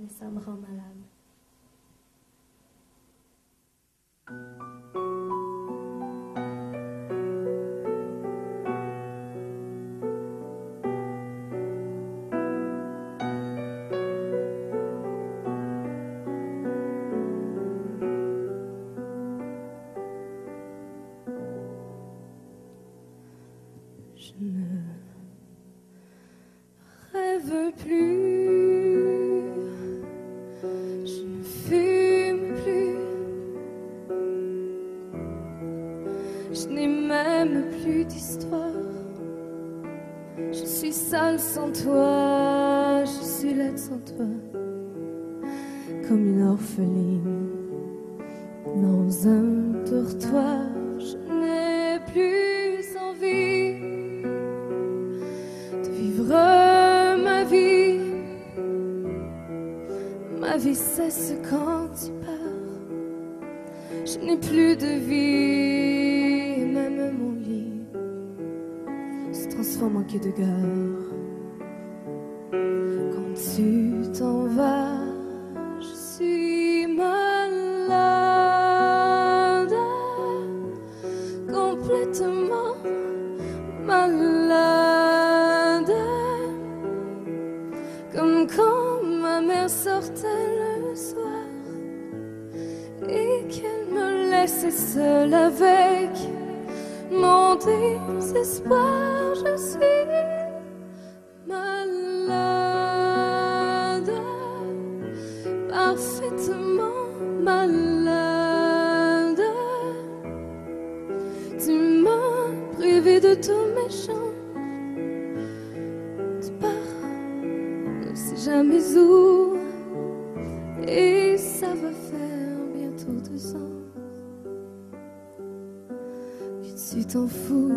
mais ça me rend malade. Je ne rêve plus, plus d'histoire. Je suis sale sans toi, je suis laide sans toi, comme une orpheline dans un dortoir. Je n'ai plus envie de vivre ma vie. Ma vie cesse quand tu pars. Je n'ai plus de vie, quai de gare. Quand tu t'en vas, je suis malade, complètement malade. Comme quand ma mère sortait le soir et qu'elle me laissait seule avec mon désespoir. Je suis malade, parfaitement malade. Tu m'as privé de tous mes chants. Tu pars, ne sais jamais où. Et ça va faire bientôt deux ans tu t'en fous.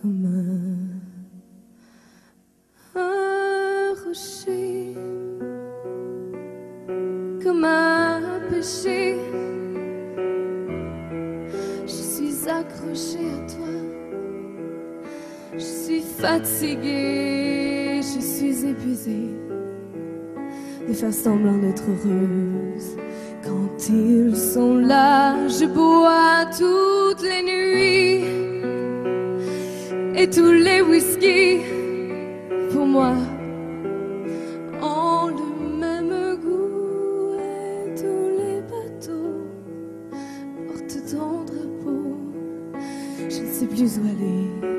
Comme un, rocher, comme un péché. Je suis accrochée à toi. Je suis fatiguée, je suis épuisée de faire semblant d'être heureuse. Ils sont là, je bois toutes les nuits et tous les whisky pour moi ont le même goût et tous les bateaux portent ton drapeau. Je ne sais plus où aller.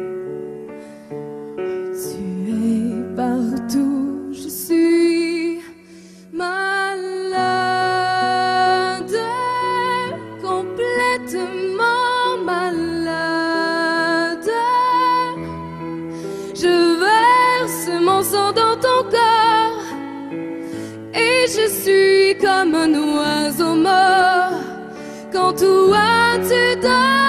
Sang dans ton corps et je suis comme un oiseau mort. Quand toi tu dors,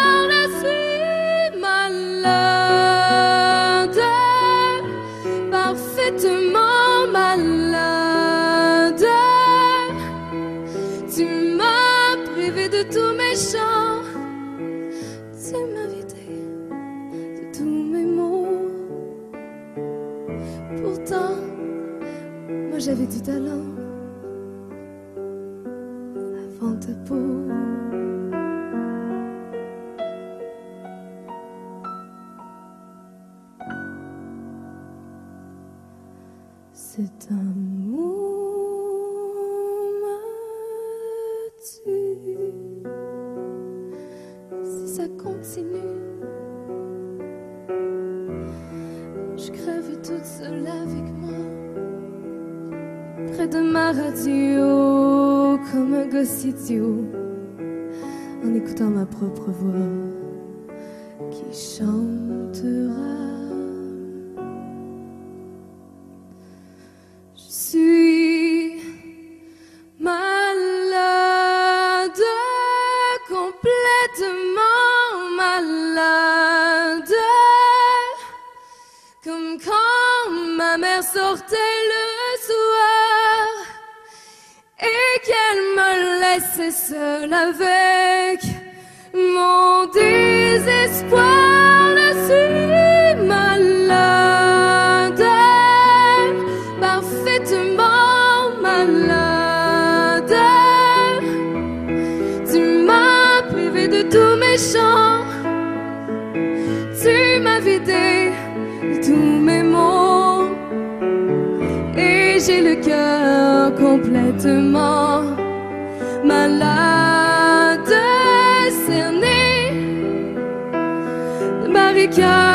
Moi j'avais du talent avant ta peau. Cet amour me. Si ça continue, je crève toute seule avec moi. Près de ma radio, comme un gosse en écoutant ma propre voix qui chantera. Mère sortait le soir et qu'elle me laissait seule avec mon désespoir. j'ai le cœur complètement malade, cerné de barricades.